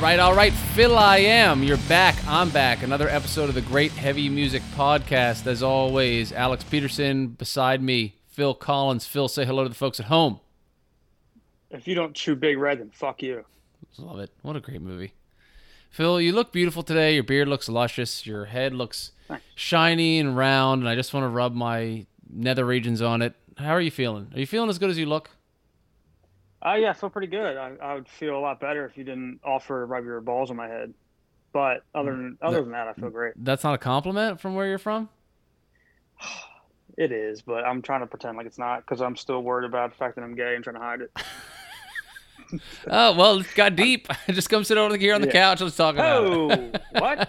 right, all right. Phil, I am. You're back. I'm back. Another episode of the Great Heavy Music Podcast. As always, Alex Peterson beside me, Phil Collins. Phil, say hello to the folks at home. If you don't chew Big Red, then fuck you. Love it. What a great movie. Phil, you look beautiful today. Your beard looks luscious. Your head looks shiny and round, and I just want to rub my nether regions on it. How are you feeling? Are you feeling as good as you look? Uh, yeah, I feel pretty good. I, I would feel a lot better if you didn't offer to rub your balls on my head. But other than other than that, I feel great. That's not a compliment from where you're from? It is, but I'm trying to pretend like it's not because I'm still worried about the fact that I'm gay and trying to hide it. Oh, well, it got deep. Just come sit over here on the Yeah. couch. Let's talk about Oh, it. what?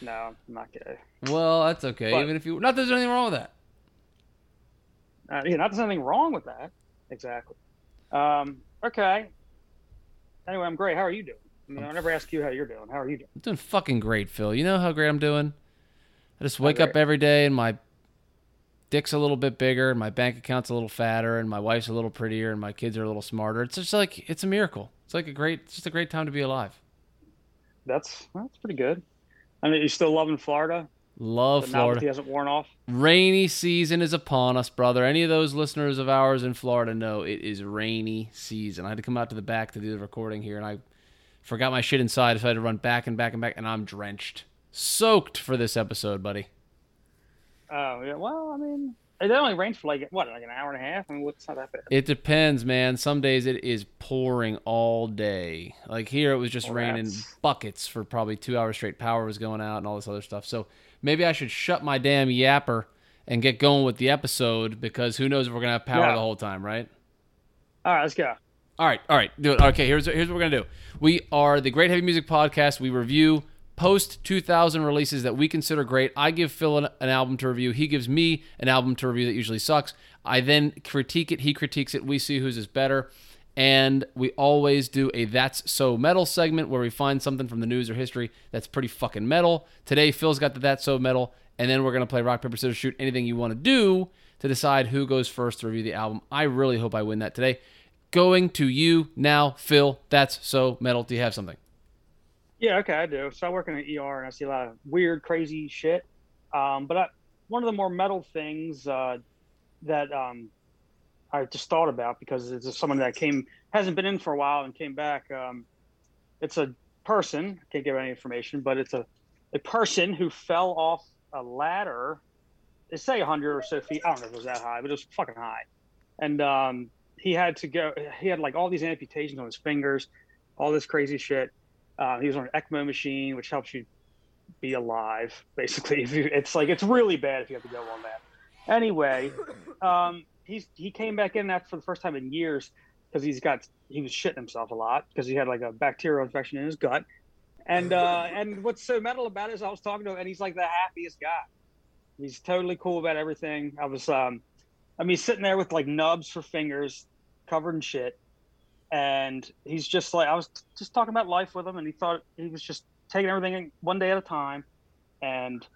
No, I'm not gay. Well, that's okay. But- Even if you, not that there's anything wrong with that. Uh, yeah, not there's anything wrong with that. Exactly. Um, okay. Anyway, I'm great. How are you doing? I, mean, I never ask you how you're doing. How are you doing? I'm doing fucking great, Phil. You know how great I'm doing? I just wake up every day and my dick's a little bit bigger and my bank account's a little fatter and my wife's a little prettier and my kids are a little smarter. It's just like it's a miracle. It's like a great it's just a great time to be alive. That's that's pretty good. I mean, you still loving Florida? Love The Florida. hasn't worn off. Rainy season is upon us, brother. Any of those listeners of ours in Florida know it is rainy season. I had to come out to the back to do the recording here and I forgot my shit inside, so I had to run back and back and back and I'm drenched. Soaked for this episode, buddy. Oh yeah. Well, I mean, it only rains for like what, like an hour and a half. I mean, what's not that bad. It depends, man. Some days it is pouring all day. Like here, it was just raining buckets for probably two hours straight. Power was going out and all this other stuff. So maybe I should shut my damn yapper and get going with the episode because who knows if we're gonna have power Yeah. the whole time, right? All right, let's go. All right, all right, do it. Okay, here's here's what we're gonna do. We are the Great Heavy Music Podcast. We review post 2000 releases that we consider great. I give Phil an, an album to review. He gives me an album to review that usually sucks. I then critique it. He critiques it. We see whose is better. And we always do a That's So Metal segment where we find something from the news or history that's pretty fucking metal. Today, Phil's got the That's So Metal. And then we're going to play Rock, Paper, Scissors, Shoot. Anything you want to do to decide who goes first to review the album. I really hope I win that today. Going to you now, Phil. That's So Metal. Do you have something? Yeah, okay, I do. So I work in an ER and I see a lot of weird, crazy shit. Um, but I, one of the more metal things uh, that um, I just thought about because it's someone that came hasn't been in for a while and came back. Um, it's a person. I Can't give any information, but it's a a person who fell off a ladder. They say 100 or so feet. I don't know if it was that high, but it was fucking high. And um, he had to go. He had like all these amputations on his fingers, all this crazy shit. Uh, he was on an ECMO machine, which helps you be alive, basically. If you, it's like it's really bad if you have to go on that. Anyway, um, he's he came back in that for the first time in years because he's got he was shitting himself a lot because he had like a bacterial infection in his gut. And uh, and what's so metal about it is I was talking to him and he's like the happiest guy. He's totally cool about everything. I was um, I mean, sitting there with like nubs for fingers, covered in shit and he's just like I was just talking about life with him, and he thought he was just taking everything one day at a time, and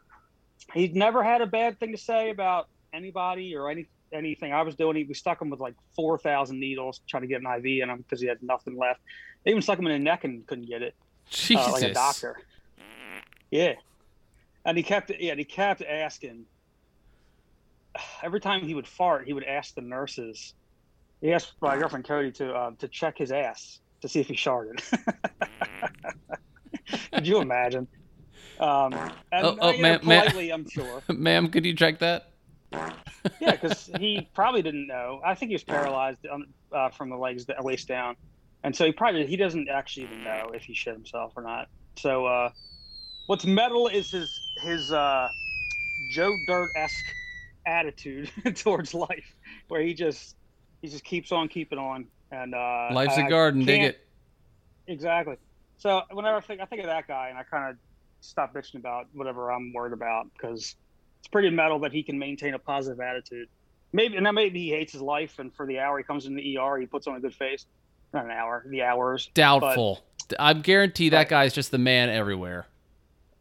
he'd never had a bad thing to say about anybody or any anything I was doing. He we stuck him with like four thousand needles trying to get an IV in him because he had nothing left. They even stuck him in the neck and couldn't get it, Jesus. uh, like a doctor. Yeah, and he kept yeah, he kept asking. Every time he would fart, he would ask the nurses he asked my girlfriend Cody to uh, to check his ass to see if he sharded. Could you imagine? Um, and Oh, oh, uh, know, ma'am- ma'am- I'm sure. Ma'am, could you check that? Yeah, because he probably didn't know. I think he was paralyzed on, uh, from the legs the waist down, and so he probably he doesn't actually even know if he shit himself or not. So uh, what's metal is his his uh, Joe Dirt esque attitude towards life, where he just he just keeps on keeping on, and uh, Life's a I garden. Dig it. Exactly. So whenever I think I think of that guy, and I kind of stop bitching about whatever I'm worried about because it's pretty metal that he can maintain a positive attitude. Maybe and then maybe he hates his life, and for the hour he comes in the ER, he puts on a good face. Not an hour, the hours. Doubtful. I guarantee that guy's just the man everywhere.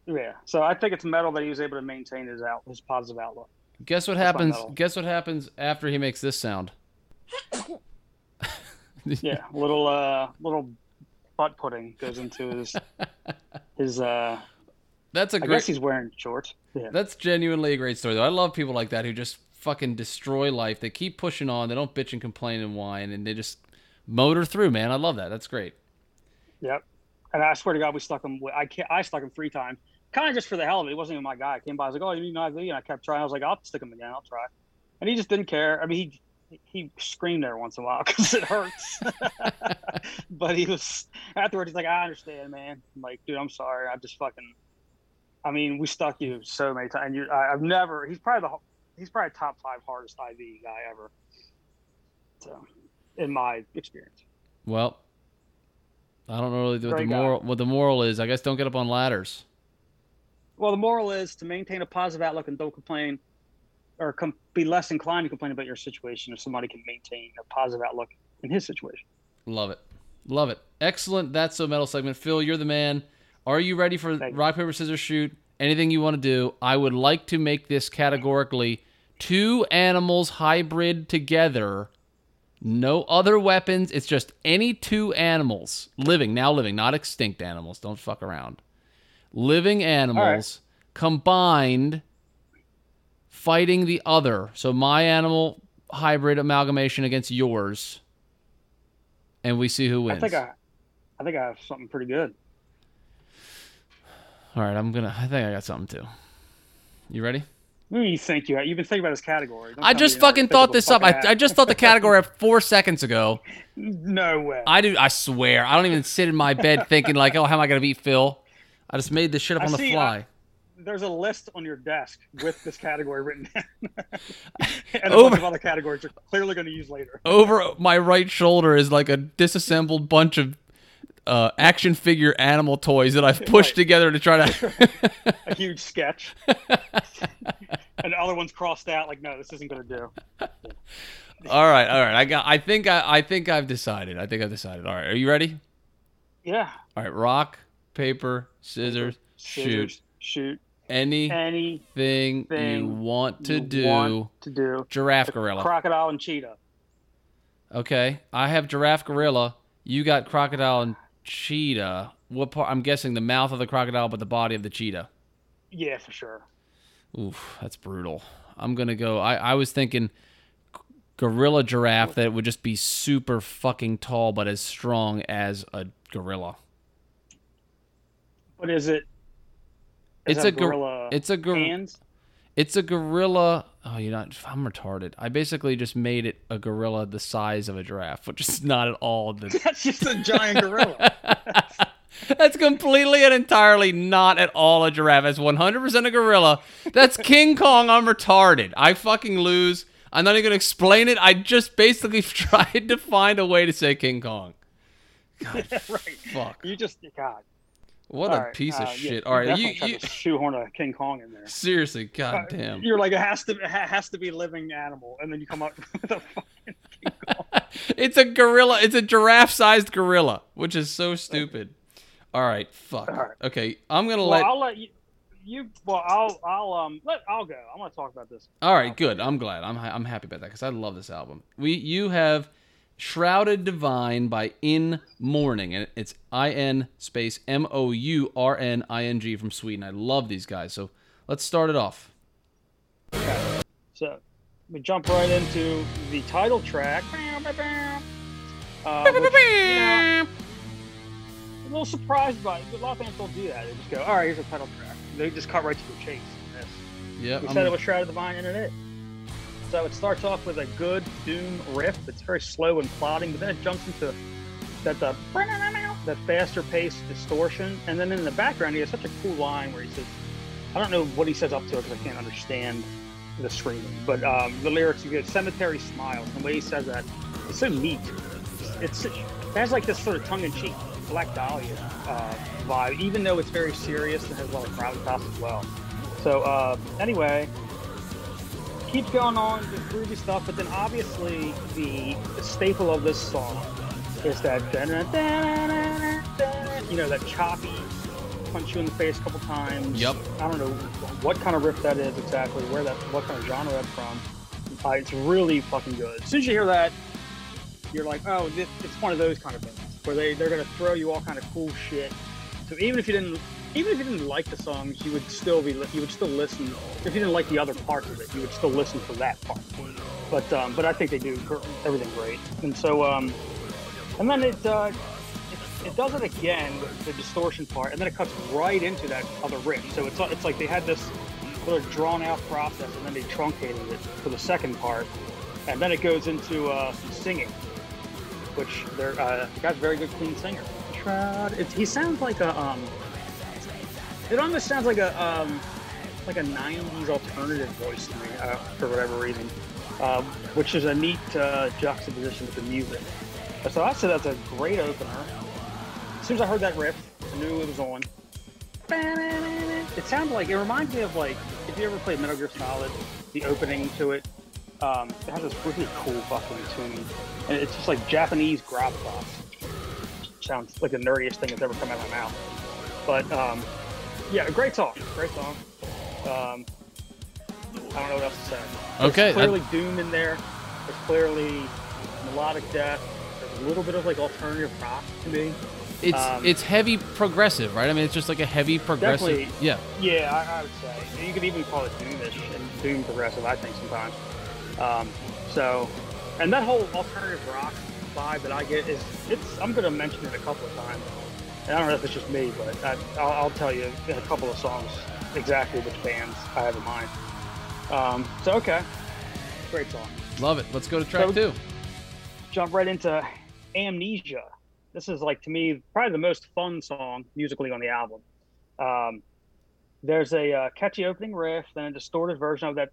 Yeah. So I think it's metal that he was able to maintain his out his positive outlook. Guess what That's happens? Guess what happens after he makes this sound? Yeah. little uh little butt pudding goes into his his. uh That's a I great. guess he's wearing shorts. Yeah. That's genuinely a great story, though. I love people like that who just fucking destroy life. They keep pushing on. They don't bitch and complain and whine, and they just motor through. Man, I love that. That's great. Yep. And I swear to God, we stuck him. I can't, I stuck him three times, kind of just for the hell of it. He wasn't even my guy. I came by. I was like, "Oh, you IV," and I kept trying. I was like, "I'll stick him again. I'll try." And he just didn't care. I mean, he he screamed there once in a while because it hurts. but he was afterwards. He's like, "I understand, man." I'm like, "Dude, I'm sorry. I'm just fucking." I mean, we stuck you so many times. You, I, I've never. He's probably the. He's probably top five hardest IV guy ever. So, in my experience. Well, I don't know really what the Great guy. moral what the moral is. I guess don't get up on ladders. Well, the moral is to maintain a positive outlook and don't complain, or com- be less inclined to complain about your situation if somebody can maintain a positive outlook in his situation. Love it. Love it. Excellent. That's so metal segment. Phil, you're the man. Are you ready for Thank you. rock, paper, scissors, shoot? Anything you want to do? I would like to make this categorically two animals hybrid together. No other weapons. It's just any two animals living, now living, not extinct animals. Don't fuck around. Living animals combined fighting the other. So my animal hybrid amalgamation against yours. And we see who wins. I think I, I think I have something pretty good. All right, I'm gonna. I think I got something too. You ready? Do you think you have? You've been thinking about this category. Don't I just fucking thought this up. I, I just thought the category up four seconds ago. No way. I do. I swear. I don't even sit in my bed thinking like, oh, how am I gonna beat Phil? I just made this shit up I on the see, fly. There's a list on your desk with this category written down, and a Over- bunch of other categories you're clearly going to use later. Over my right shoulder is like a disassembled bunch of uh, action figure animal toys that I've pushed Right. together to try to. A huge sketch, and the other one's crossed out. Like, no, this isn't going to do. all right, all right. I got. I think. I. I think I've decided. I think I've decided. All right. Are you ready? Yeah. All right. Rock, paper, scissors, shoot. Scissors, shoot. Anything Anything you want to you do. want to do. Giraffe gorilla. Crocodile and cheetah. Okay, I have giraffe gorilla. You got crocodile and cheetah. What part? I'm guessing the mouth of the crocodile, but the body of the cheetah. Yeah, for sure. Oof, that's brutal. I'm gonna go. I I was thinking gorilla giraffe that would just be super fucking tall, but as strong as a gorilla. But is it? Is It's a gor- gorilla. It's a gorilla. It's a gorilla. Oh, you're not. I'm retarded. I basically just made it a gorilla the size of a giraffe, which is not at all the That's just a giant gorilla. That's completely and entirely not at all a giraffe. That's 100% a gorilla. That's King Kong. I'm retarded. I fucking lose. I'm not even going to explain it. I just basically tried to find a way to say King Kong. right. Fuck. You just God. What All a right, piece uh, of yeah, shit. All right. You, you, shoehorn a King Kong in there. seriously, Uh, god damn. You're like it has to it has to be a living animal, and then you come up with a fucking King Kong. It's a gorilla. It's a giraffe sized gorilla, which is so stupid. All right. Fuck. All right. Okay. I'm going to Well, let. I'll let you. You well, I'll I'll um let I'll go. I want to talk about this. All right, good. I'm glad. I'm I'm happy about that because I love this album. We you have Shrouded Divine by In Mourning, and it's I N space M O U R N I N G from Sweden. I love these guys. So let's start it off. So we jump right into the title track. Uh, which, you know, a little surprised by it. A lot of bands don't do that. They just go, all right, here's a title track. They just cut right to the chase. in This. Yeah, We I'm- said it was Shrouded Divine, and it is. So it starts off with a good doom riff. It's very slow and plodding, but then it jumps into that the that faster paced distortion, and then in the background he has such a cool line where he says, I don't know what he says up to it because I can't understand the screaming, but um, the lyrics you get cemetery smiles. And the way he says that, it's so neat. It's it has like this sort of tongue in cheek Black Dahlia uh, vibe, even though it's very serious and has a lot of gravitas as well. So uh, anyway, keeps going on the groovy stuff, but then obviously the, the staple of this song is that you know that choppy punch you in the face a couple times. Yep. I don't know what kind of riff that is exactly, where that, what kind of genre that's from. Uh, it's really fucking good. As soon as you hear that, you're like, oh, this, it's one of those kind of bands. where they they're gonna throw you all kind of cool shit. So even if you didn't even if you didn't like the songs, you would still be you would still listen. If you didn't like the other parts of it, you would still listen for that part. But um, but I think they do everything great. And so um, and then it, uh, it it does it again with the distortion part, and then it cuts right into that other riff. So it's it's like they had this of drawn out process, and then they truncated it for the second part, and then it goes into uh, some singing, which they're uh, a very good clean singer. It, he sounds like a um, it almost sounds like a um, like a '90s alternative voice to me uh, for whatever reason, um, which is a neat uh, juxtaposition with the music. So I said that's a great opener. As soon as I heard that riff, I knew it was on. It sounded like it reminds me of like if you ever played Metal Gear Solid, the opening to it. Um, it has this really cool fucking tune, and it's just like Japanese gravitas. Sounds like the nerdiest thing that's ever come out of my mouth. But um, yeah, great song, great song. Um, I don't know what else to say. There's Okay, clearly doom in there. There's clearly melodic death. There's a little bit of like alternative rock to me. It's Um, it's heavy progressive, right? I mean, it's just like a heavy progressive. Definitely. Yeah. Yeah, I, I would say you could even call it doomish and doom progressive. I think sometimes. Um, so, and that whole alternative rock vibe that I get is it's. I'm going to mention it a couple of times. And I don't know if it's just me, but I, I'll, I'll tell you in a couple of songs exactly which bands I have in mind. Um, so okay, great song. Love it. Let's go to track So- two. Jump right into Amnesia. This is like to me probably the most fun song musically on the album. Um, there's a uh, catchy opening riff, then a distorted version of that.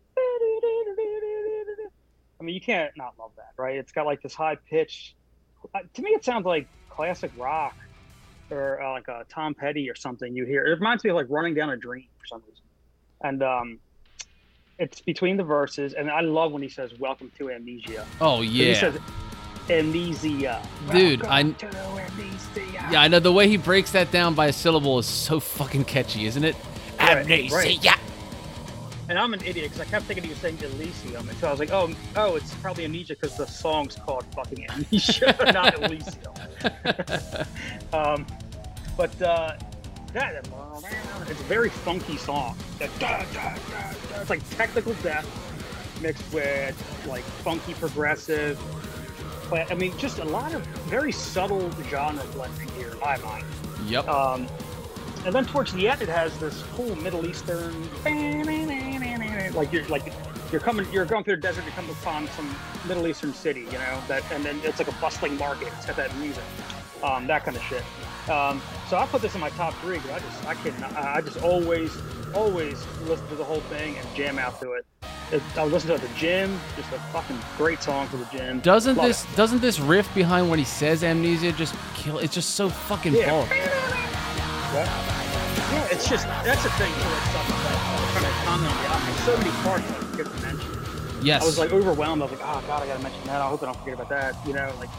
I mean, you can't not love that, right? It's got like this high pitch. Uh, to me, it sounds like classic rock or uh, like a Tom Petty or something. You hear it reminds me of like Running Down a Dream for some reason, and um, it's between the verses. And I love when he says "Welcome to Amnesia." Oh yeah. He says amnesia. Dude, Welcome I- amnesia. Yeah, I know the way he breaks that down by a syllable is so fucking catchy, isn't it? Right, Amnesia. right. And I'm an idiot because I kept thinking he was saying Elysium, so I was like, oh, oh, it's probably amnesia because the song's called fucking amnesia, not Elysium. um, but uh, that it's a very funky song. It's like technical death mixed with like funky progressive. But I mean, just a lot of very subtle genre blending here in my mind. Yep. Um, and then towards the end, it has this cool Middle Eastern, like you're like you're coming, you're going through the desert, you come upon some Middle Eastern city, you know that, and then it's like a bustling market. It's got that music, um, that kind of shit. Um, so I put this in my top three because I just I can I just always always listen to the whole thing and jam out to it. it I'll listen to it at the gym. Just a fucking great song for the gym. Doesn't Love this doesn't this riff behind when he says amnesia just kill? It's just so fucking Yeah. bold. Yeah. Yeah, it's just that's the thing to like stuff that I'm trying to comment on the album. So many parts I forget to mention. Yes. I was like overwhelmed. I was like, oh god, I gotta mention that. I hope I don't forget about that. You know, like,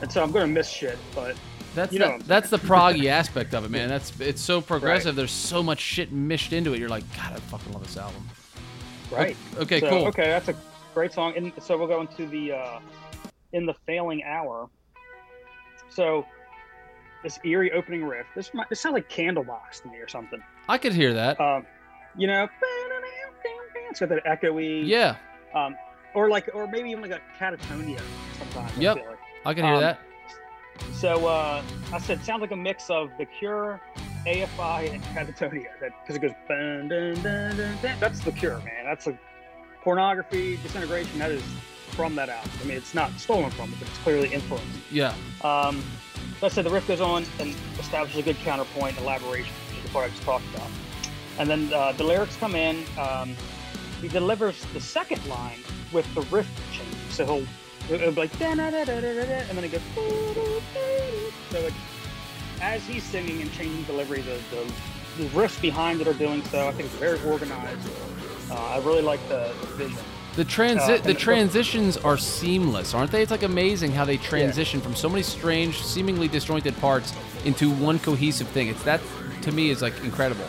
and so I'm gonna miss shit. But That's you the, know I'm that's the proggy aspect of it, man. That's it's so progressive. There's so much shit mished into it. You're like, God, I fucking love this album. right. Okay, So, cool. Okay, that's a great song. And so we'll go into the uh, in the failing hour. So this eerie opening riff. This might, this sounds like Candlebox to me or something. I could hear that. Um, you know, it's got that echoey. yeah, Um, or like, or maybe even like a Katatonia sometimes. I Yep. feel like. I can hear um, that. So uh, I said, sounds like a mix of The Cure, AFI, and Katatonia. That because it goes. Dun, dun, dun, dun, dun. That's The Cure, man. That's a pornography, disintegration. That is from that album. I mean, it's not stolen from it, but it's clearly influenced. Yeah. Um, I said the riff goes on and establishes a good counterpoint elaboration, which is the part I just talked about. And then uh, the lyrics come in. Um, he delivers the second line with the riff change. So he'll it'll be like da da da da da da, and then it goes. So it, as he's singing and changing delivery, the, the, the riffs behind it are doing so. I think it's very organized. Uh, I really like the, the vision. The transi- Uh, the transitions are seamless, aren't they? It's like amazing how they transition from so many strange, seemingly disjointed parts into one cohesive thing. It's that to me is like incredible.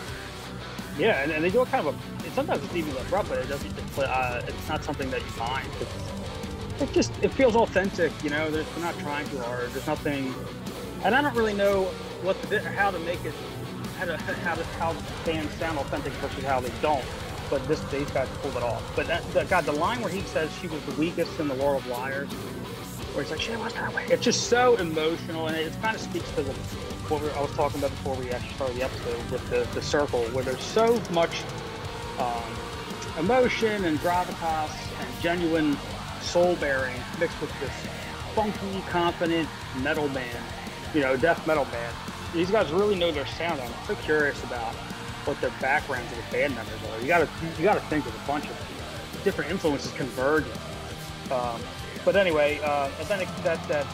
Yeah, and, and they do a kind of a. It, sometimes it's even abrupt, but it doesn't. It's, uh, it's not something that you find. It's, it just it feels authentic, you know. There's, they're not trying too hard. There's nothing. and I don't really know what the, how to make it, how to how to how bands sound authentic versus how they don't. But this these guys pulled it off. But that, the, God, the line where he says she was the weakest in the world of liars, where he's like she was that way. It's just so emotional, and it, kind of speaks to the what we, I was talking about before we actually started the episode with the, the circle, where there's so much um, emotion and gravitas and genuine soul bearing mixed with this funky, confident metal band, you know, death metal band. These guys really know their sound. I'm so curious about what their backgrounds of the band members are. You gotta you gotta think there's a bunch of different influences converging. Um, but anyway, uh, and then it, that that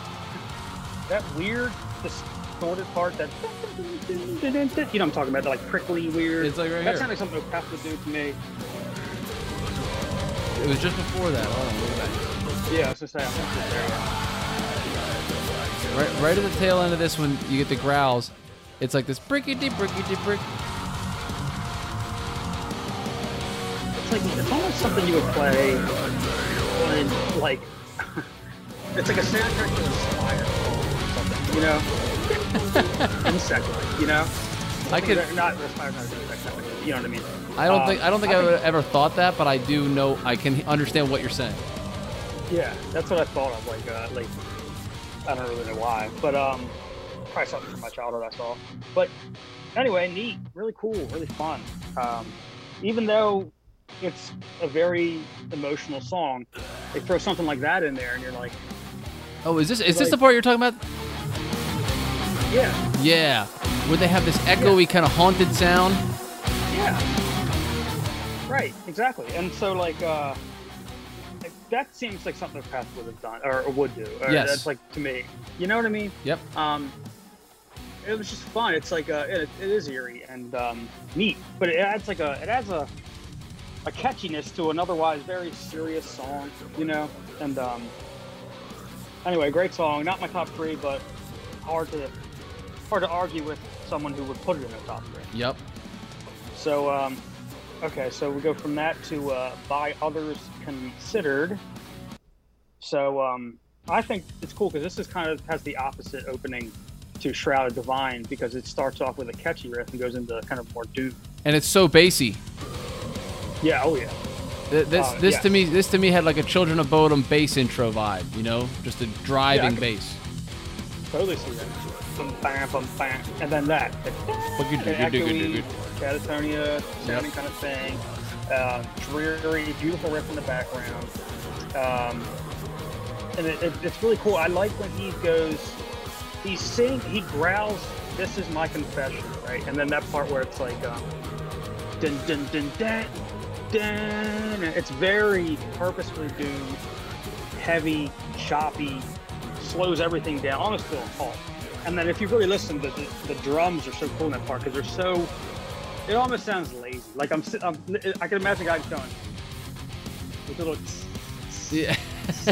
that weird distorted part that you know what I'm talking about, like prickly weird. It's like right that sounded like something Opeth would do to me. It was just before that. Hold on. Yeah, I was gonna say, I think it's there. Right, right at the tail end of this one, you get the growls. It's like this brickety brickety brick. Like it's almost something you would play when like it's like a soundtrack to Inspire or something, you know? Insect like, you know? I could. Not Inspire, not Insect, you know what I mean? I don't Um, think I don't think I, would ever thought that, but I do know I can understand what you're saying. Yeah, that's what I thought of. Like, uh, like I don't really know why, but um, probably something from my childhood. I saw. But anyway, neat, really cool, really fun. Um, even though it's a very emotional song, they throw something like that in there, and you're like, Oh, is this is this the part you're talking about? yeah, Yeah, where they have this echoey kind of haunted sound. yeah, right, exactly. And so like, uh, that seems like something Opeth would have done or, or would do. Or Yes. that's like to me. You know what I mean? Yep. um, it was just fun. It's like uh, it, it is eerie and um, neat, but it adds like a it adds a a catchiness to an otherwise very serious song, you know. And um, anyway, great song. Not my top three, but hard to hard to argue with someone who would put it in their top three. Yep. So um, okay, so we go from that to uh, by others considered. So um, I think it's cool because this is kind of has the opposite opening to Shrouded Divine because it starts off with a catchy riff and goes into kind of more doom. And it's so bassy. Yeah, oh yeah, Th- This Oh, this yeah. to me this to me had like a Children of Bodom bass intro vibe. You know, just a driving could- bass. totally see that. Bum, bam, bum, bam. And then that. Fuck you, An dude, you do good, echoey. Katatonia sounding kind of thing. Uh, dreary, beautiful riff in the background. Um, and it, it, it's really cool. I like when he goes, he sing, he growls, "This is my confession," right? And then that part where it's like, um, dun dun dun dun It's very purposefully doomed, heavy, choppy, slows everything down, almost to a halt. And then if you really listen, the, the, the drums are so cool in that part because they're so. It almost sounds lazy. Like I'm, sit- I'm I can imagine guys going with a little. Yeah.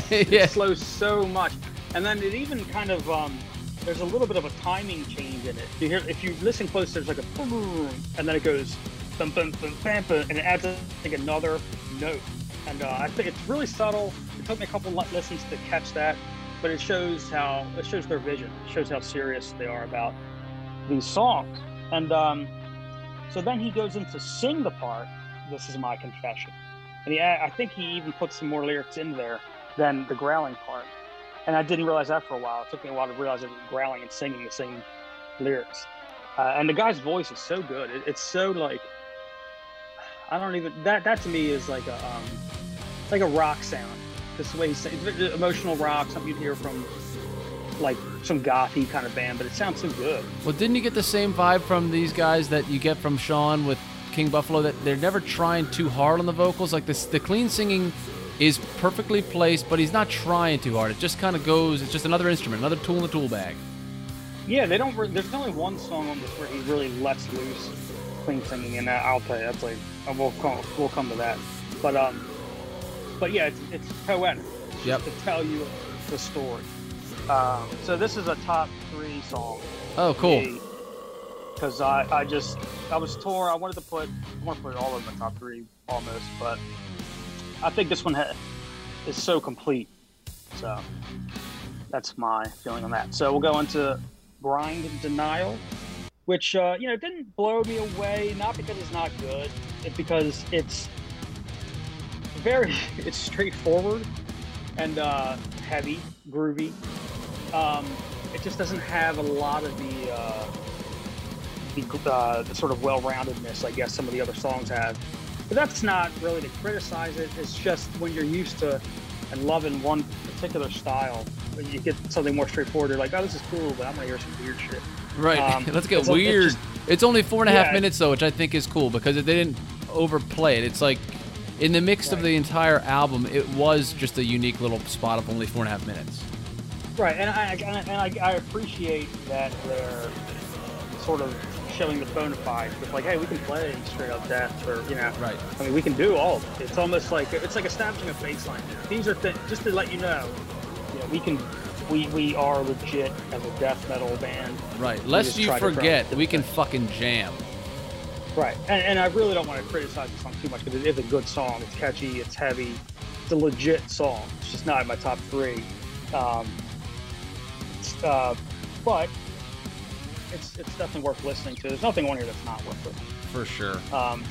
It yeah. slows so much, and then it even kind of um, there's a little bit of a timing change in it. You hear if you listen close, there's like a boom, and then it goes bum, bum, bum, bam, bum, and it adds like another note. And uh, I think it's really subtle. It took me a couple li- listens to catch that, but it shows how it shows their vision. It shows how serious they are about these songs. And um, so then he goes into sing the part. This is my confession, and I think he even put some more lyrics in there than the growling part. And I didn't realize that for a while. It took me a while to realize it was growling and singing the same lyrics. Uh, and the guy's voice is so good. It, it's so like I don't even that that to me is like a um, like a rock sound. This way it's emotional rock, something you'd hear from like some gothy kind of band, but it sounds so good. Well, didn't you get the same vibe from these guys that you get from Sean with King Buffalo? That they're never trying too hard on the vocals. Like this, the clean singing is perfectly placed, but he's not trying too hard. It just kind of goes. It's just another instrument, another tool in the tool bag. Yeah, they don't. There's only one song on this where he really lets loose, clean singing, and that, I'll tell you, that's like we'll come, we'll come to that. But um, but yeah, it's it's poetic. Yep. to tell you the story. Um, so this is a top three song. Oh, cool. Because I, I just I was torn. I wanted to put I want to put it all in my top three almost, but I think this one ha- is so complete. So that's my feeling on that. So we'll go into Grind Denial, which uh, you know didn't blow me away. Not because it's not good, it because it's very it's straightforward and uh, heavy, groovy. Um, it just doesn't have a lot of the uh, the, uh, the sort of well-roundedness I guess some of the other songs have. But that's not really to criticize it. It's just when you're used to and loving one particular style, when you get something more straightforward, you're like, oh, this is cool, but I'm gonna hear some weird shit. Right. Um, Let's get a- it's weird. just- It's only four and a half Yeah. minutes though, which I think is cool because they didn't overplay it. It's like in the mix of the entire album, it was just a unique little spot of only four and a half minutes. Right, and I and I, and I, I appreciate that they're sort of showing the bona fides with like, hey, we can play straight up death, or you know, Right. I mean, we can do all of it. It's almost like it's like establishing a baseline. These are things just to let you know, you know, we can, we we are legit as a death metal band. Right. Lest you try to try forget, we can fucking jam. Right, and, and I really don't want to criticize the song too much because it is a good song. It's catchy, it's heavy, it's a legit song. It's just not in my top three. Um, uh, but it's it's definitely worth listening to. There's nothing on here that's not worth listening. For sure. Um,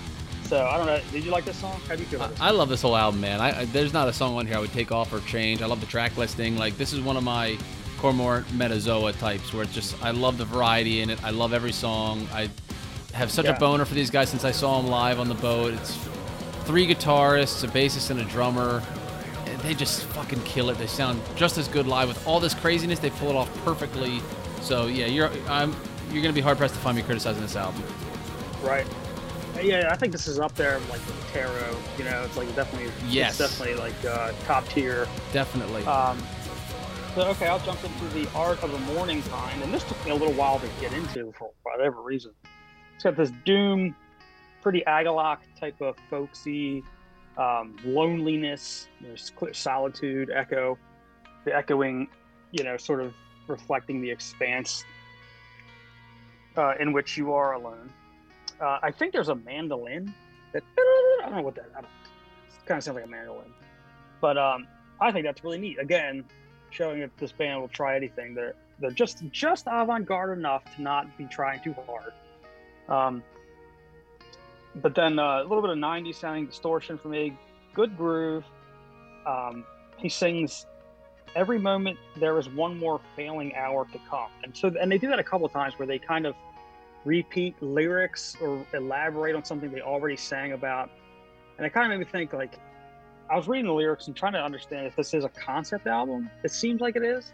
so I don't know. Did you like this song? How do you feel about this? I, I love this whole album, man. I, I there's not a song on here I would take off or change. I love the track listing. Like this is one of my Cormorant Metazoa types where it's just I love the variety in it. I love every song. I have such Yeah. a boner for these guys since I saw them live on the boat. It's three guitarists, a bassist, and a drummer. They just fucking kill it. They sound just as good live with all this craziness. They pull it off perfectly. So yeah, you're I'm you're gonna be hard pressed to find me criticizing this album. Right. Uh, Yeah, I think this is up there like with Tarot. You know, it's like definitely, Yes. it's definitely like uh, top tier. Definitely. Um, so okay, I'll jump into the art of a morning kind, and this took me a little while to get into for whatever reason. It's got this doom, pretty Agalloch type of folksy um, loneliness, clear solitude, echo, the echoing, you know, sort of reflecting the expanse uh, in which you are alone. Uh, I think there's a mandolin that I don't know what that. I don't, it kind of sounds like a mandolin, but um, I think that's really neat. Again, showing that this band will try anything. They're they're just just avant-garde enough to not be trying too hard. Um, but then uh, a little bit of '90s sounding distortion for me. Good groove. Um, he sings every moment there is one more failing hour to come, and so and they do that a couple of times where they kind of repeat lyrics or elaborate on something they already sang about, and it kind of made me think like I was reading the lyrics and trying to understand if this is a concept album. It seems like it is.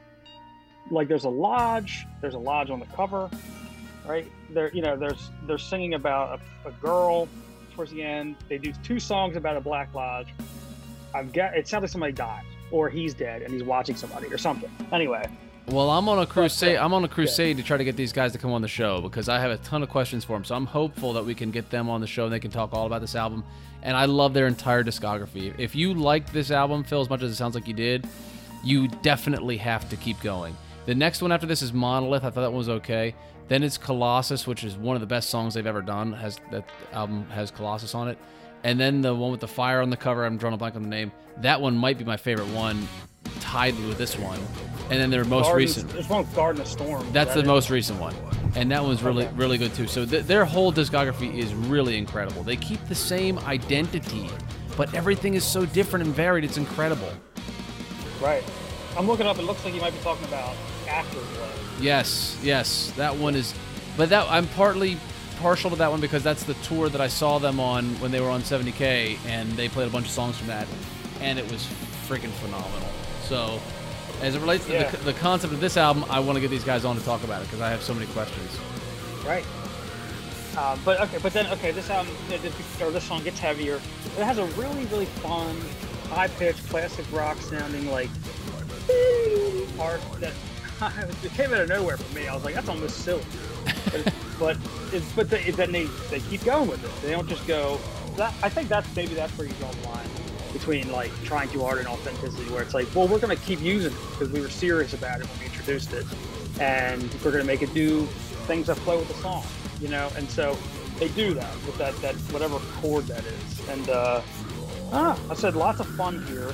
Like there's a lodge, there's a lodge on the cover, right? There, you know, there's they're singing about a, a girl towards the end. They do two songs about a black lodge. I've got it sounds like somebody died or he's dead and he's watching somebody or something. Anyway, Well, I'm on a crusade. I'm on a crusade to try to get these guys to come on the show because I have a ton of questions for them. So I'm hopeful that we can get them on the show and they can talk all about this album. And I love their entire discography. If you liked this album, Phil, as much as it sounds like you did, you definitely have to keep going. The next one after this is Monolith. I thought that one was okay. Then it's Colossus, which is one of the best songs they've ever done. Has that album has Colossus on it. And then the one with the fire on the cover. I'm drawing a blank on the name. That one might be my favorite one, tied with this one. And then their most Garden- recent. There's one Garden of Storm. That's That the is- most recent one, and that one's really Okay. really good too. So th- their whole discography is really incredible. They keep the same identity, but everything is so different and varied. It's incredible. right. I'm looking up. It looks like you might be talking about Afterglow. Yes, yes, that one is. But that I'm partly partial to that one because that's the tour that I saw them on when they were on 70K, and they played a bunch of songs from that, and it was freaking phenomenal. So. As it relates to Yeah. the, the concept of this album, I want to get these guys on to talk about it because I have so many questions. Right. Uh, but okay, but then okay, this album or this song gets heavier. It has a really really fun, high pitched classic rock sounding like part that it came out of nowhere for me. I was like, that's almost silly. but but, it's, but they, then they they keep going with it. They don't just go. That, I think that's maybe that's where you draw the line between like trying too hard and authenticity, where it's like, well, we're gonna keep using it because we were serious about it when we introduced it, and we're gonna make it do things that play with the song, you know. And so they do that with that that whatever chord that is. And uh, ah, I said lots of fun here.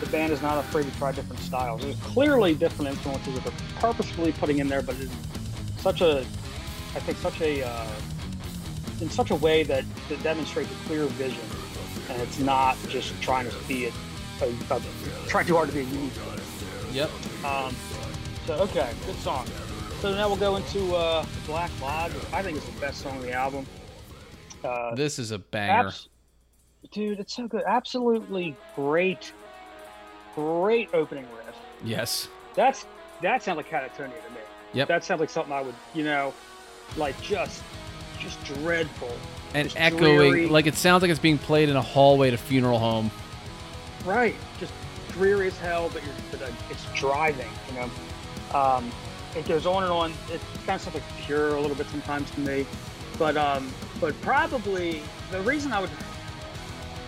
The band is not afraid to try different styles. There's clearly different influences that they're purposefully putting in there, but it, such a, I think such a, uh, in such a way that, that demonstrates a clear vision, and it's not just trying to be a, a, a trying too hard to be a unique. Yep. Um, so okay, good song. So now we'll go into uh, Black Lodge. which I think it's the best song on the album. Uh, This is a banger. abs- dude, it's so good. Absolutely great, great opening riff. yes. That's that sounds like Katatonia to me. Yep. That sounds like something I would, you know, like just, just dreadful. And just echoing, dreary. like it sounds like it's being played in a hallway at a funeral home. Right. Just dreary as hell, but you're, but uh, it's driving. You know. Um, it goes on and on. It kind of sounds like pure a little bit sometimes to me, but um, but probably the reason I would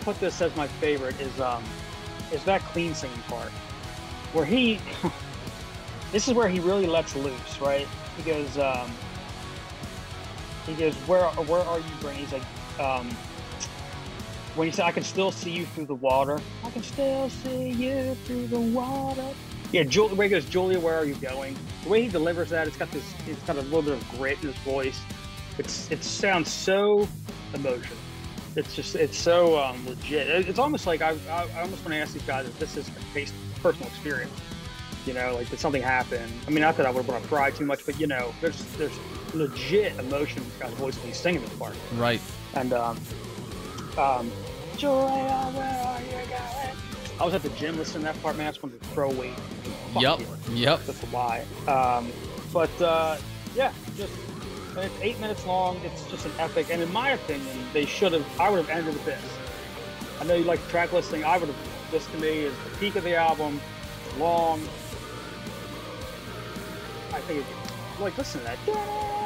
put this as my favorite is um, is that clean singing part where he. this is where he really lets loose, right? He goes. Um, he goes, "Where where are you, Brain?" He's like, um, when he said, "I can still see you through the water," I can still see you through the water. Yeah, Jul- the way he goes, Julia, where are you going? The way he delivers that, it's got this, it's got a little bit of grit in his voice. It's, it sounds so emotional. It's just, it's so um, legit. It's almost like I, I, I almost want to ask these guys if this is a personal experience. You know, like did something happen? I mean, not that I would want to cry too much, but you know, there's, there's legit emotion in this guy's voice when he's singing this part. Right. And um, um, Julia, where are you going? I was at the gym listening to that part, man. I just wanted to throw weight. Yep. Yep. That's why. Um, but uh, yeah, just and it's eight minutes long. It's just an epic. And in my opinion, they should have. I would have ended with this. I know you like the track listing. I would have. This to me is the peak of the album. Long. I think it's like listen to that.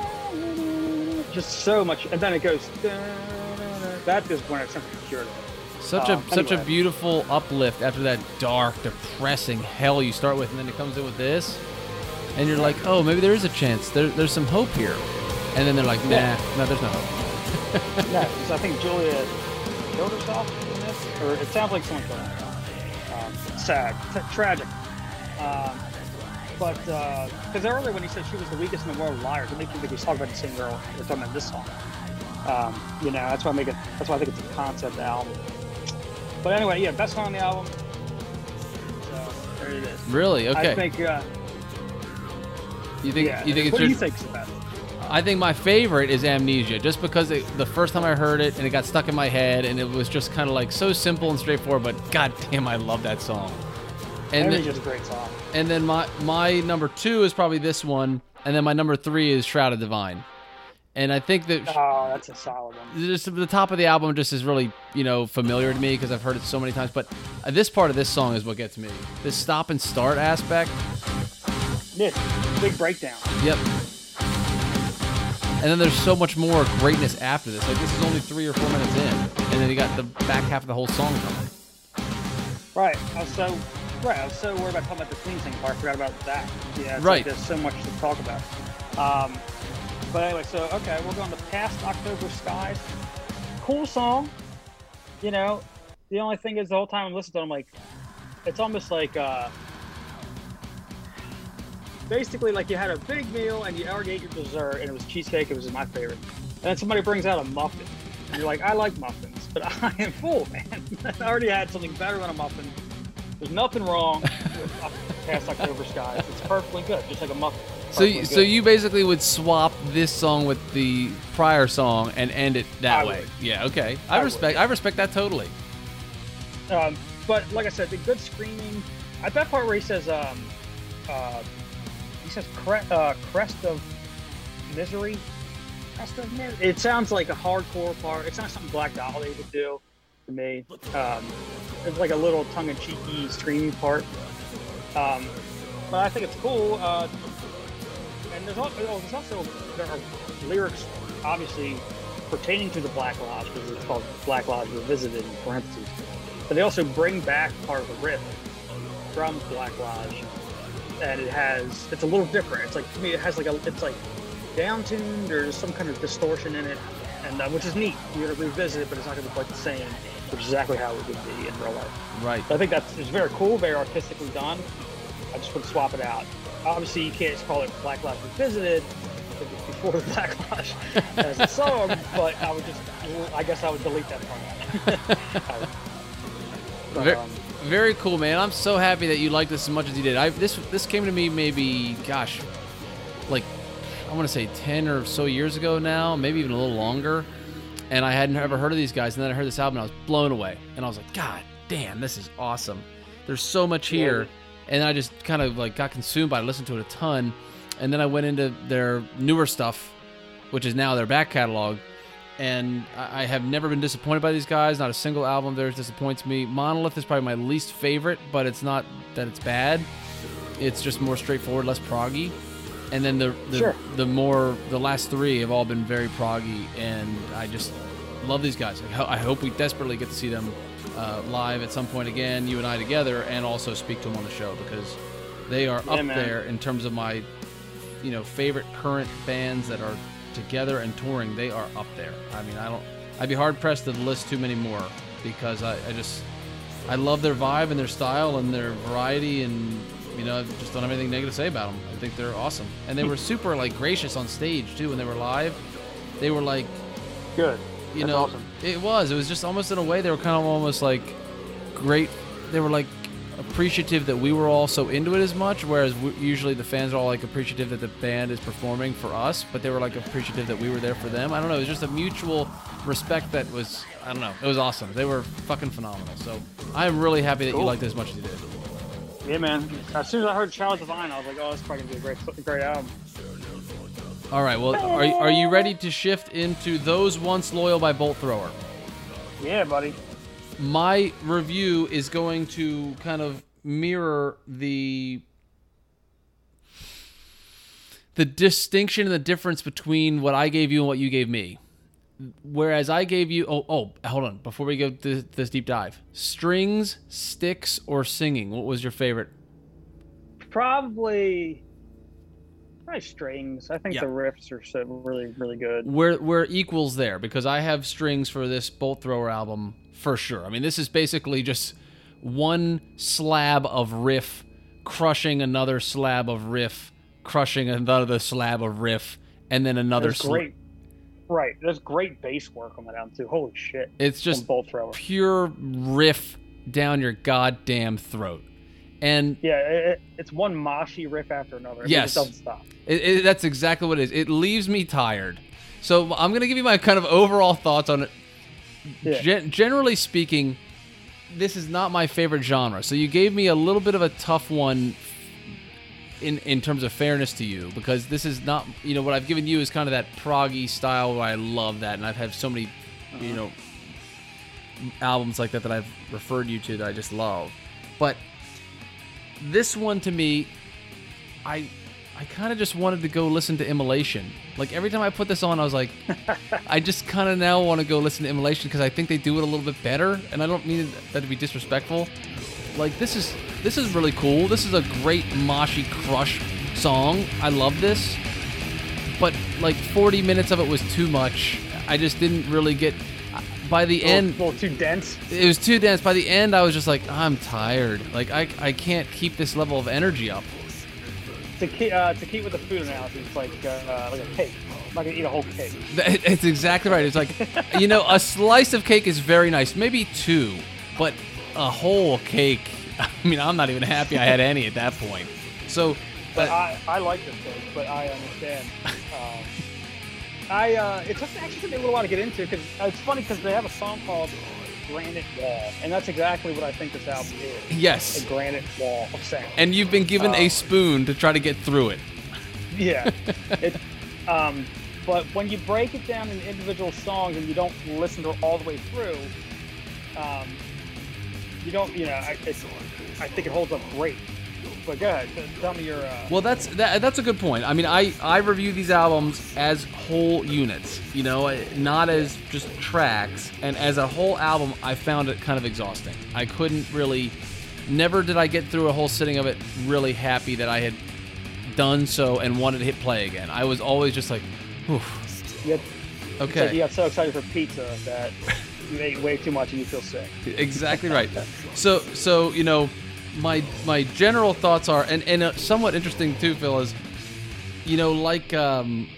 Just so much, and then it goes. That is when it's something pure. Such Um, a such a beautiful uplift after that dark, depressing hell you start with, and then it comes in with this, and you're like, oh, maybe there is a chance. There, there's some hope here, and then they're like, nah, Yeah. no, there's no hope. No, because I think Julia killed herself in this, or it sounds like someone killed herself. Um, sad, T- tragic. Um, but because earlier when he said she was the weakest in the world of liars, it makes me think he's talking about the same girl we're talking about this song. Um, you know, that's why I make it. That's why I think it's a concept album. But anyway, yeah, best song on the album. So there it is. Really? Okay. I think. Uh, you think yeah. you think it's what do your, you think's the best? I think my favorite is Amnesia, just because it, the first time I heard it and it got stuck in my head, and it was just kind of like so simple and straightforward. But god damn, I love that song. And then, just a great song. and then my my number two is probably this one, and then my number three is Shrouded Divine. And I think that Oh, that's a solid one. just the top of the album just is really you know familiar to me because I've heard it so many times. But uh, this part of this song is what gets me. This stop and start aspect. Yeah, big breakdown. Yep. And then there's so much more greatness after this. Like this is only three or four minutes in, and then you got the back half of the whole song coming. Right. So right. I was so worried about talking about the clean thing part. I forgot about that. Yeah. Right. Like there's so much to talk about. Um, but anyway, so okay, we're going to past October skies. Cool song. You know, the only thing is the whole time I'm listening to it, I'm like, it's almost like uh, basically like you had a big meal and you already ate your dessert and it was cheesecake. It was my favorite. And then somebody brings out a muffin. And you're like, I like muffins, but I am full, man. I already had something better than a muffin. There's nothing wrong with past October skies. It's perfectly good, just like a muffin. So, you, so you basically would swap this song with the prior song and end it that I way. would. Yeah. Okay. I, I would. respect. I respect that totally. Um, but like I said, the good screaming. At that part where he says, um, uh, he says cre- uh, "crest of misery." Crest of misery. It sounds like a hardcore part. It's not something Black Dahlia would do to me. Um, it's like a little tongue-in-cheeky screaming part. Um, but I think it's cool. Uh, and there's also, there's also there are lyrics, obviously pertaining to the Black Lodge because it's called Black Lodge Revisited in parentheses. But they also bring back part of the riff from Black Lodge, and it has it's a little different. It's like to me, it has like a it's like down tuned or some kind of distortion in it, and uh, which is neat. You're gonna revisit it, but it's not gonna be quite the same, which is exactly how it would be in real life. Right. So I think that's it's very cool, very artistically done. I just would swap it out. Obviously, you can't just call it Black Lodge Revisited it was before the backlash as a song, but I would just, I guess I would delete that part. But, um, very cool, man. I'm so happy that you liked this as much as you did. I this this came to me maybe, gosh, like I want to say 10 or so years ago now, maybe even a little longer. And I hadn't ever heard of these guys, and then I heard this album, and I was blown away. And I was like, God damn, this is awesome. There's so much here, and I just kind of like got consumed by it. I listened to it a ton, and then I went into their newer stuff, which is now their back catalog, and I I have never been disappointed by these guys. Not a single album of theirs disappoints me. Monolith is probably my least favorite, but it's not that it's bad. It's just more straightforward, less proggy. And then the the, Sure. the more the last three have all been very proggy, and I just love these guys. I, ho- I hope we desperately get to see them uh, live at some point again, you and I together, and also speak to them on the show because they are Yeah, up man. there in terms of my you know favorite current bands that are together and touring they are up there i mean i don't i'd be hard pressed to list too many more because i, I just i love their vibe and their style and their variety and you know I just don't have anything negative to say about them i think they're awesome. And they were super like gracious on stage too when they were live. They were like good. you That's know awesome. it was. It was just almost in a way they were kind of almost like great. They were like appreciative that we were all so into it as much whereas we, usually the fans are all like appreciative that the band is performing for us but they were like appreciative that we were there for them. I don't know. It was just a mutual respect that was i don't know. It was awesome. They were fucking phenomenal. So i'm really happy that you liked it as much as you did Yeah, man. As soon as I heard Shrouded Divine, I was like, oh, this is probably gonna be a great, great album. all right well are, are you ready to shift into those once loyal by bolt thrower Yeah, buddy. my review is going to kind of mirror the the distinction and the difference between what I gave you and what you gave me. Whereas I gave you oh oh hold on before we go to this deep dive strings sticks or singing what was your favorite Probably, probably strings. I think Yeah. the riffs are so really, really good. we're we're equals there because I have strings for this bolt thrower album for sure. I mean, this is basically just one slab of riff crushing another slab of riff, crushing another slab of riff, and then another. There's sl- great, right? There's great bass work on that album too. Holy shit! It's just Bolt Thrower. pure riff down your goddamn throat, and Yeah, it, it- it's one moshy riff after another. I Yes. it doesn't stop. It, it, that's exactly what it is. It leaves me tired. So I'm gonna give you my kind of overall thoughts on it. Yeah. Gen- generally speaking, this is not my favorite genre. So you gave me a little bit of a tough one in in terms of fairness to you because this is not you know what I've given you is kind of that proggy style where I love that and I've had so many you uh-huh. know albums like that that I've referred you to that I just love. But this one to me, I I kind of just wanted to go listen to Immolation. Like every time I put this on, I was like, I just kind of now want to go listen to Immolation because I think they do it a little bit better, and I don't mean that to be disrespectful. Like this is this is really cool. This is a great moshy crush song. I love this, but like 40 minutes of it was too much. I just didn't really get. By the A little- end, a little too dense. it was too dense. By the end, I was just like, I'm tired. Like I, I can't keep this level of energy up. To keep, uh, to keep with the food analogy, it's like uh, like a cake. I'm not gonna eat a whole cake. It's exactly right. It's like, you know, a slice of cake is very nice, maybe two, but a whole cake. I mean, I'm not even happy I had any at that point. So, But uh, I, I like this cake, but I understand. Um, I uh, it took actually took me a little while to get into because it's funny because they have a song called Granite Wall, and that's exactly what I think this album is. yes. A granite wall of sound. And you've been given a Uh, spoon to try to get through it. Yeah. it, um, but when you break it down in individual songs and you don't listen to it all the way through, um, you don't, you know, I, it's, I think it holds up great. But go ahead, tell me your. Uh, Well, that's that, that's a good point. I mean, I I review these albums as whole units, you know, not as just tracks. And as a whole album, I found it kind of exhausting. I couldn't really, never did I get through a whole sitting of it really happy that I had done so and wanted to hit play again. I was always just like, you, got, it's like you got so excited for pizza that you ate way too much and you feel sick. exactly right. So so you know, my my general thoughts are, and and uh, somewhat interesting too, Phil is, you know, like um,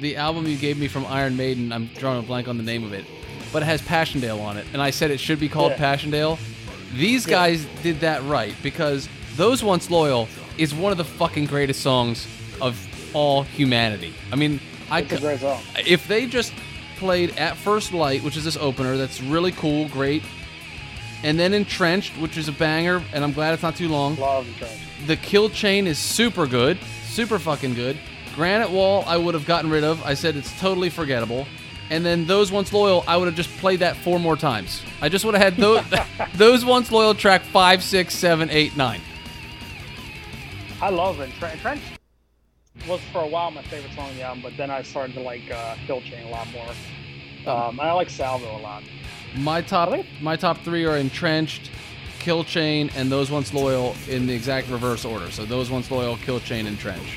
the album you gave me from Iron Maiden. I'm drawing a blank on the name of it, but it has Passchendaele on it, and I said it should be called Yeah. Passchendaele. These Yeah. guys did that right because "Those Once Loyal" is one of the fucking greatest songs of all humanity. I mean, I It's a c- great song. if they just played at first light which is this opener that's really cool great. And then entrenched which is a banger and i'm glad it's not too long. Love the trash. the kill chain is super good super fucking good. Granite wall i would have gotten rid of. I said it's totally forgettable. And then those once loyal i would have just played that four more times. I just would have had those those once loyal track five six seven eight nine. I love Entrenched. Tre- Trench was for a while my favorite song on the album, but then I started to like uh, Kill Chain a lot more. Um, and I like Salvo a lot. my top my top three are entrenched kill chain and those once loyal in the exact reverse order so those once loyal kill chain entrenched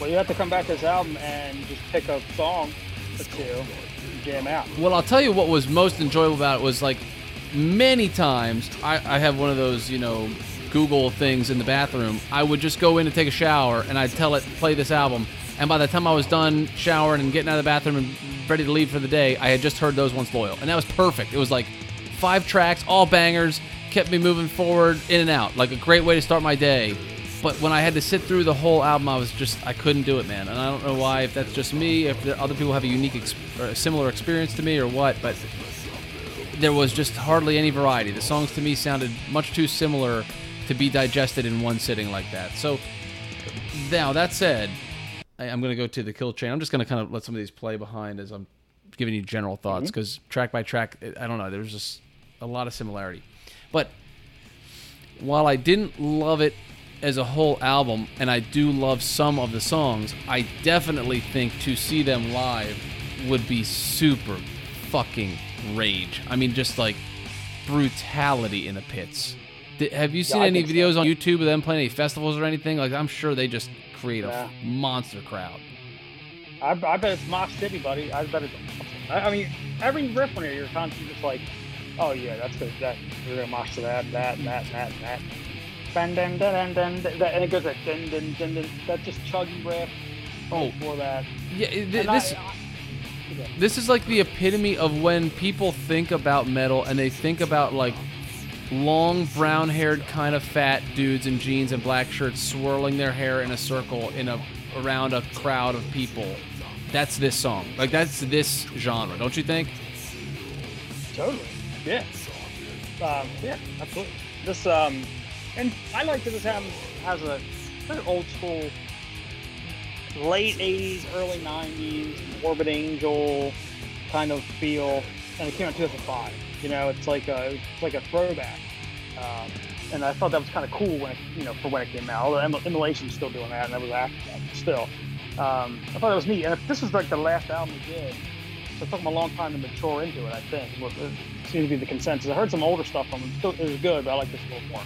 Well, you have to come back to this album and just pick a song or two and jam out. Well, I'll tell you what was most enjoyable about it was like many times I, I have one of those, you know, Google things in the bathroom. I would just go in to take a shower and I'd tell it, play this album. And by the time I was done showering and getting out of the bathroom and ready to leave for the day, I had just heard those once loyal. And that was perfect. It was like five tracks, all bangers, kept me moving forward, in and out. Like a great way to start my day. But when I had to sit through the whole album, I was just I couldn't do it, man. And I don't know why. If that's just me, if the other people have a unique, a similar experience to me, or what. But there was just hardly any variety. The songs to me sounded much too similar to be digested in one sitting like that. So now that said, I, I'm going to go to the kill chain. I'm just going to kind of let some of these play behind as I'm giving you general thoughts mm-hmm. because track by track, I don't know. There's just a lot of similarity. But while I didn't love it as a whole album, and I do love some of the songs, I definitely think to see them live would be super fucking rage. I mean, just like brutality in the pits. Did, have you seen I any think so. videos on YouTube of them playing any festivals or anything? Like, I'm sure they just create a Yeah. f- monster crowd. I, I bet it's Mosh City, buddy. I bet it's. I, I mean, every riff on here, you're constantly just like, oh yeah, that's good. That we're gonna mosh to that, that, that, that, and that. Dun, dun, dun, dun, dun, that, and it goes like dun, dun, dun, dun. That just chuggy riff. Oh. for that. Yeah, th- And I- this I- this is like the epitome of when people think about metal and they think about like long brown haired kind of fat dudes in jeans and black shirts swirling their hair in a circle in a around a crowd of people that's this song like that's this genre don't you think Totally. Yeah. Um, yeah, absolutely. This um, and I like that this album has a very old school, late '80s, early '90s, Morbid Angel kind of feel, and it came out in 2005. You know, it's like a it's like a throwback. Um, and I thought that was kind of cool when it, you know, for when it came out. Although Immolation's still doing that, and that was after that. Still, um, I thought that was neat. And if this was like the last album we did, so it took them a long time to mature into it, I think. What it seems to be the consensus. I heard some older stuff from them. Still, it was good, but I like this a little more.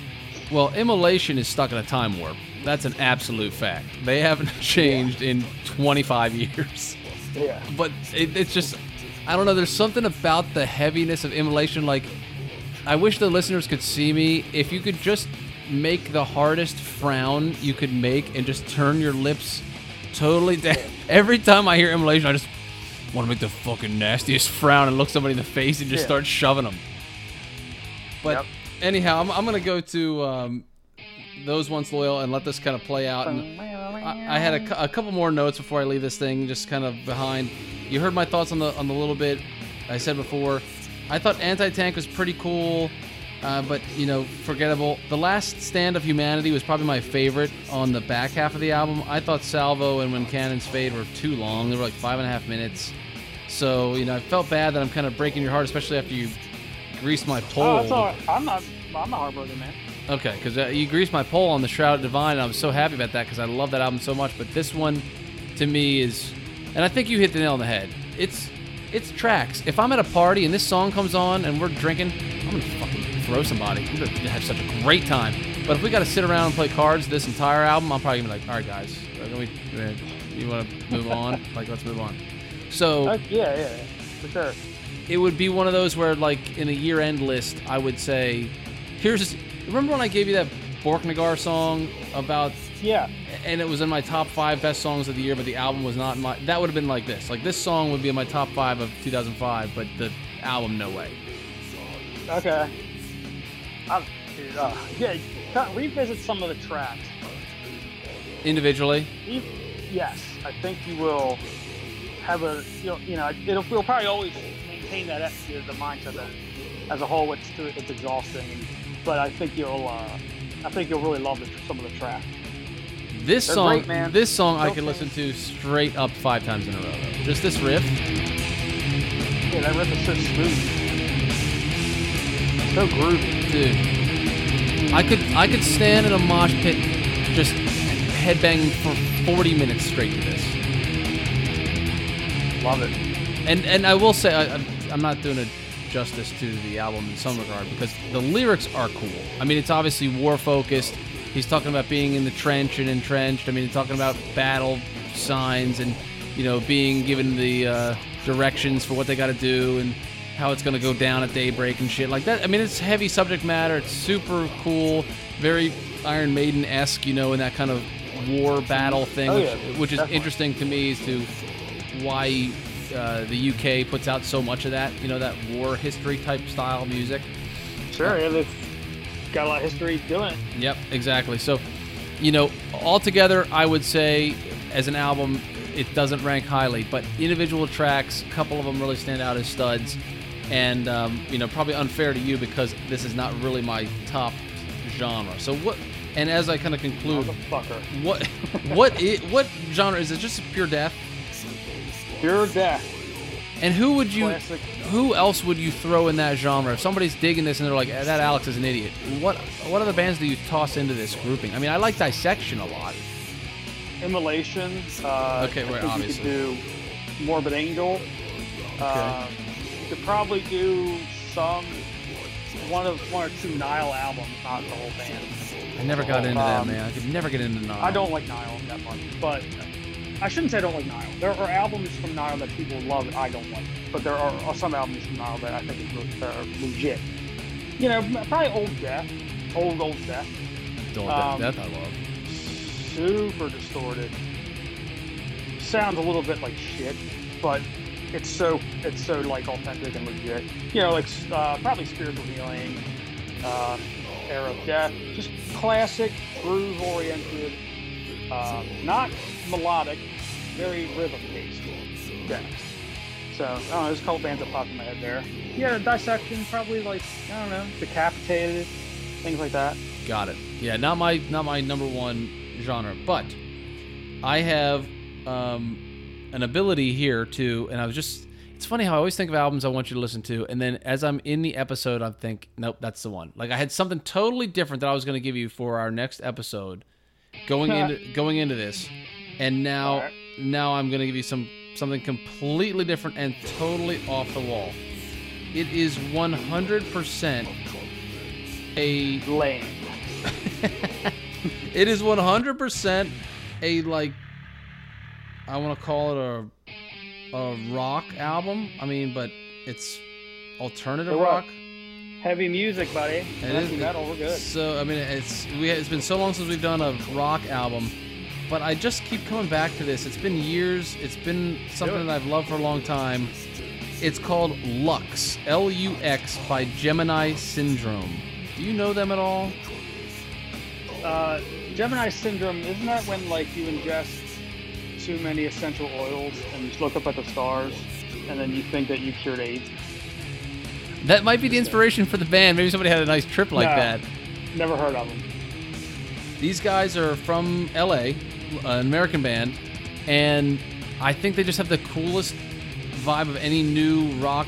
well immolation is stuck in a time warp that's an absolute fact they haven't changed in 25 years Yeah. but it, it's just I don't know. There's something about the heaviness of immolation. Like I wish the listeners could see me. If you could just make the hardest frown you could make and just turn your lips totally down. Every time I hear immolation, I just want to make the fucking nastiest frown and look somebody in the face and just Yeah. start shoving them. But Yep. anyhow, I'm, I'm gonna go to um, those once loyal and let this kind of play out. And I, I had a, a couple more notes before I leave this thing, just kind of behind. You heard my thoughts on the on the little bit I said before. I thought Anti Tank was pretty cool, uh, but you know, forgettable. The Last Stand of Humanity was probably my favorite on the back half of the album. I thought Salvo and When Cannons Fade were too long. They were like five and a half minutes. So you know, I felt bad that I'm kind of breaking your heart, especially after you greased my pole. Oh, that's all right. I'm not. I'm not heartbroken, man. Okay, because uh, you greased my pole on the Shroud Divine, and I'm so happy about that because I love that album so much. But this one, to me, is, and I think you hit the nail on the head. It's, it's tracks. If I'm at a party and this song comes on and we're drinking, I'm gonna fucking throw somebody. I'm gonna have such a great time. But if we got to sit around and play cards this entire album, I'm probably gonna be like, all right, guys, we, you want to move on? like, let's move on. So Uh, yeah, yeah, yeah, for sure. it would be one of those where like in a year end list i would say here's remember when i gave you that borknagar song about Yeah. and it was in my top five best songs of the year, but the album was not my. That would have been like this. Like this song would be in my top five of 2005, but the album, no way. Okay. I'm, dude, uh, yeah. Revisit some of the tracks. Individually, Yes, I think you will have a you know, you know it'll we'll probably always maintain that uh, the mindset that as a whole it's it's exhausting, but I think you'll uh, I think you'll really love the, some of the tracks. This They're song, great, this song, I could listen to straight up five times in a row. Though. Just this riff. Yeah, that riff is so smooth, so groovy. Dude, I could I could stand in a mosh pit, just headbanging for 40 minutes straight to this. Love it. And and I will say I, I'm, I'm not doing it justice to the album in some regard because the lyrics are cool. I mean, it's obviously war focused. He's talking about being in the trench and entrenched. I mean, he's talking about battle signs and you know being given the uh, directions for what they got to do and how it's going to go down at daybreak and shit like that. I mean, it's heavy subject matter. It's super cool, very Iron Maiden esque, you know, in that kind of war battle thing, Oh, which, yeah, which is definitely. interesting to me as to why uh, the UK puts out so much of that, you know, that war history type style music. Sure, yeah, they've got a lot of history doing it. Yep, exactly. So, you know, altogether, I would say as an album, it doesn't rank highly, but individual tracks, a couple of them really stand out as studs. And, um, you know, probably unfair to you because this is not really my top genre. So, what, and as I kind of conclude, what, what, i what genre is it? Just pure death? Pure death. And who would you, Classic. who else would you throw in that genre? If somebody's digging this and they're like, "Eh, "That Alex is an idiot," what what other bands do you toss into this grouping? I mean, I like Dissection a lot. Immolation. Uh, Okay, right, obviously. You could do Morbid Angel. Uh, you could probably do some one of one or two Nile albums, not the whole band. I never got into that, Um, man. I could never get into Nile. I don't like Nile that much, but I shouldn't say I don't like Nile. There are albums from Nile that people love that I don't like, but there are, some albums from Nile that I think are legit. You know, probably Old Death, Old Old Death, Don't um, that I love. super distorted. Sounds a little bit like shit, but it's so it's so like authentic and legit. You know, like uh, probably spiritual healing, uh, era of death, just classic groove oriented, um, not melodic, very rhythm based death. So I don't know, there's a couple bands that popped in my head there. Yeah, dissection, probably like I don't know, decapitated, things like that. Got it. Yeah, not my not my number one genre, but I have um, an ability here to, and I was just. It's funny how I always think of albums I want you to listen to, and then as I'm in the episode, I think, nope, that's the one. Like I had something totally different that I was going to give you for our next episode, going into going into this, and now Alright. now I'm going to give you some something completely different and totally off the wall. It is 100% a Lame. it is 100% a like I want to call it a a rock album. I mean, but it's alternative what? rock. Heavy music, buddy. It Heavy metal, we're good. So I mean, it's we it's been so long since we've done a rock album, but I just keep coming back to this. It's been years. It's been something that I've loved for a long time. It's called Lux, L U X by Gemini Syndrome. Do you know them at all? Uh, Gemini syndrome, isn't that when like you ingest too many essential oils and you just look up at the stars and then you think that you cured AIDS? That might be the inspiration for the band. Maybe somebody had a nice trip like No. that. Never heard of them. These guys are from LA, an American band, and I think they just have the coolest vibe of any new rock,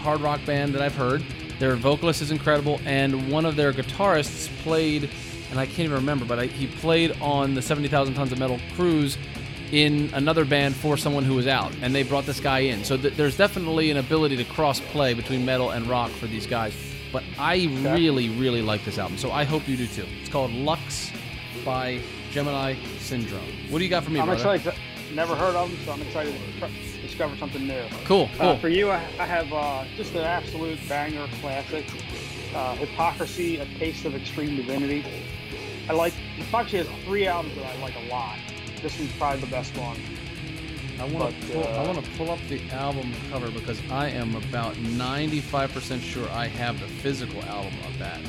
hard rock band that I've heard. Their vocalist is incredible, and one of their guitarists played, and I can't even remember, but I, he played on the 70,000 Tons of Metal cruise in another band for someone who was out, and they brought this guy in. So th- there's definitely an ability to cross play between metal and rock for these guys. But I really, really like this album, so I hope you do too. It's called Lux by Gemini Syndrome. What do you got for me, I'm brother? excited. to- Never heard of them, so I'm excited to discover something new. Cool, cool. Uh, for you, I, I have uh, just an absolute banger classic. Uh, Hypocrisy, A Taste of Extreme Divinity. I like. Foxy has three albums that I like a lot. This one's probably the best one. I want to pull, I uh, want to pull up the album cover because I am about 95% sure I have the physical album of that.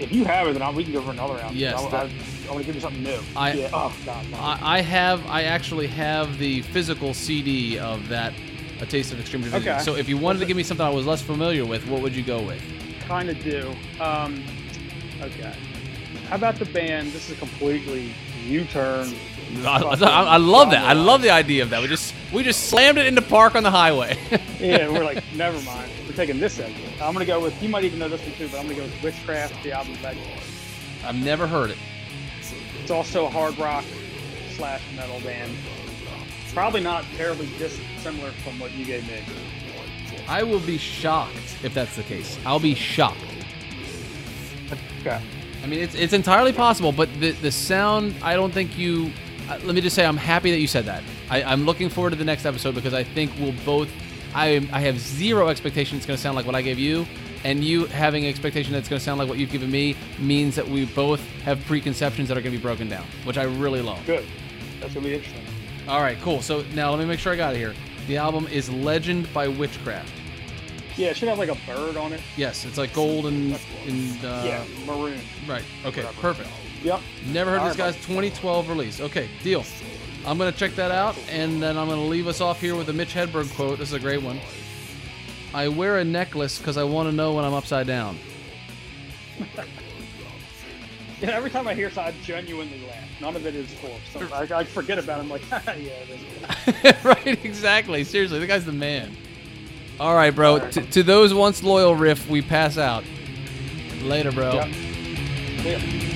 If you have it, then we can go for another album. Yes, I, that- I, I want to give you something new. I- yeah. Oh God. I, I have I actually have the physical CD of that A Taste of Extreme Division. Okay. So if you wanted to give me something I was less familiar with, what would you go with? kind of do. Um, okay. How about the band? This is a completely U-turn. I, I, I love that. I love the idea of that. We just we just slammed it into park on the highway. Yeah, we're like, never mind. We're taking this exit. I'm gonna go with. You might even know this one too, but I'm gonna go with Witchcraft, the album Vegetables. I've never heard it. It's also a hard rock slash metal band. Probably not terribly dissimilar from what you gave me. I will be shocked if that's the case. I'll be shocked. Okay. I mean, it's, it's entirely possible, but the, the sound, I don't think you. Let me just say, I'm happy that you said that. I, I'm looking forward to the next episode because I think we'll both. I, I have zero expectation it's going to sound like what I gave you, and you having expectation that it's going to sound like what you've given me means that we both have preconceptions that are going to be broken down, which I really love. Good. That's gonna be interesting. All right, cool. So now let me make sure I got it here. The album is Legend by Witchcraft. Yeah, it should have like a bird on it. Yes, it's like gold and, and uh, yeah, maroon. right. Okay, perfect. Yep. Never heard All this right, guy's 2012 release. Okay, deal. I'm gonna check that out, and then I'm gonna leave us off here with a Mitch Hedberg quote. This is a great one. I wear a necklace because I want to know when I'm upside down. Yeah, every time I hear it, I genuinely laugh. None of it is forced. So I, I forget about it. I'm like, yeah, it is. right, exactly. Seriously, the guy's the man. All right, bro. All right. To, to those once loyal riff, we pass out. Later, bro. Yep.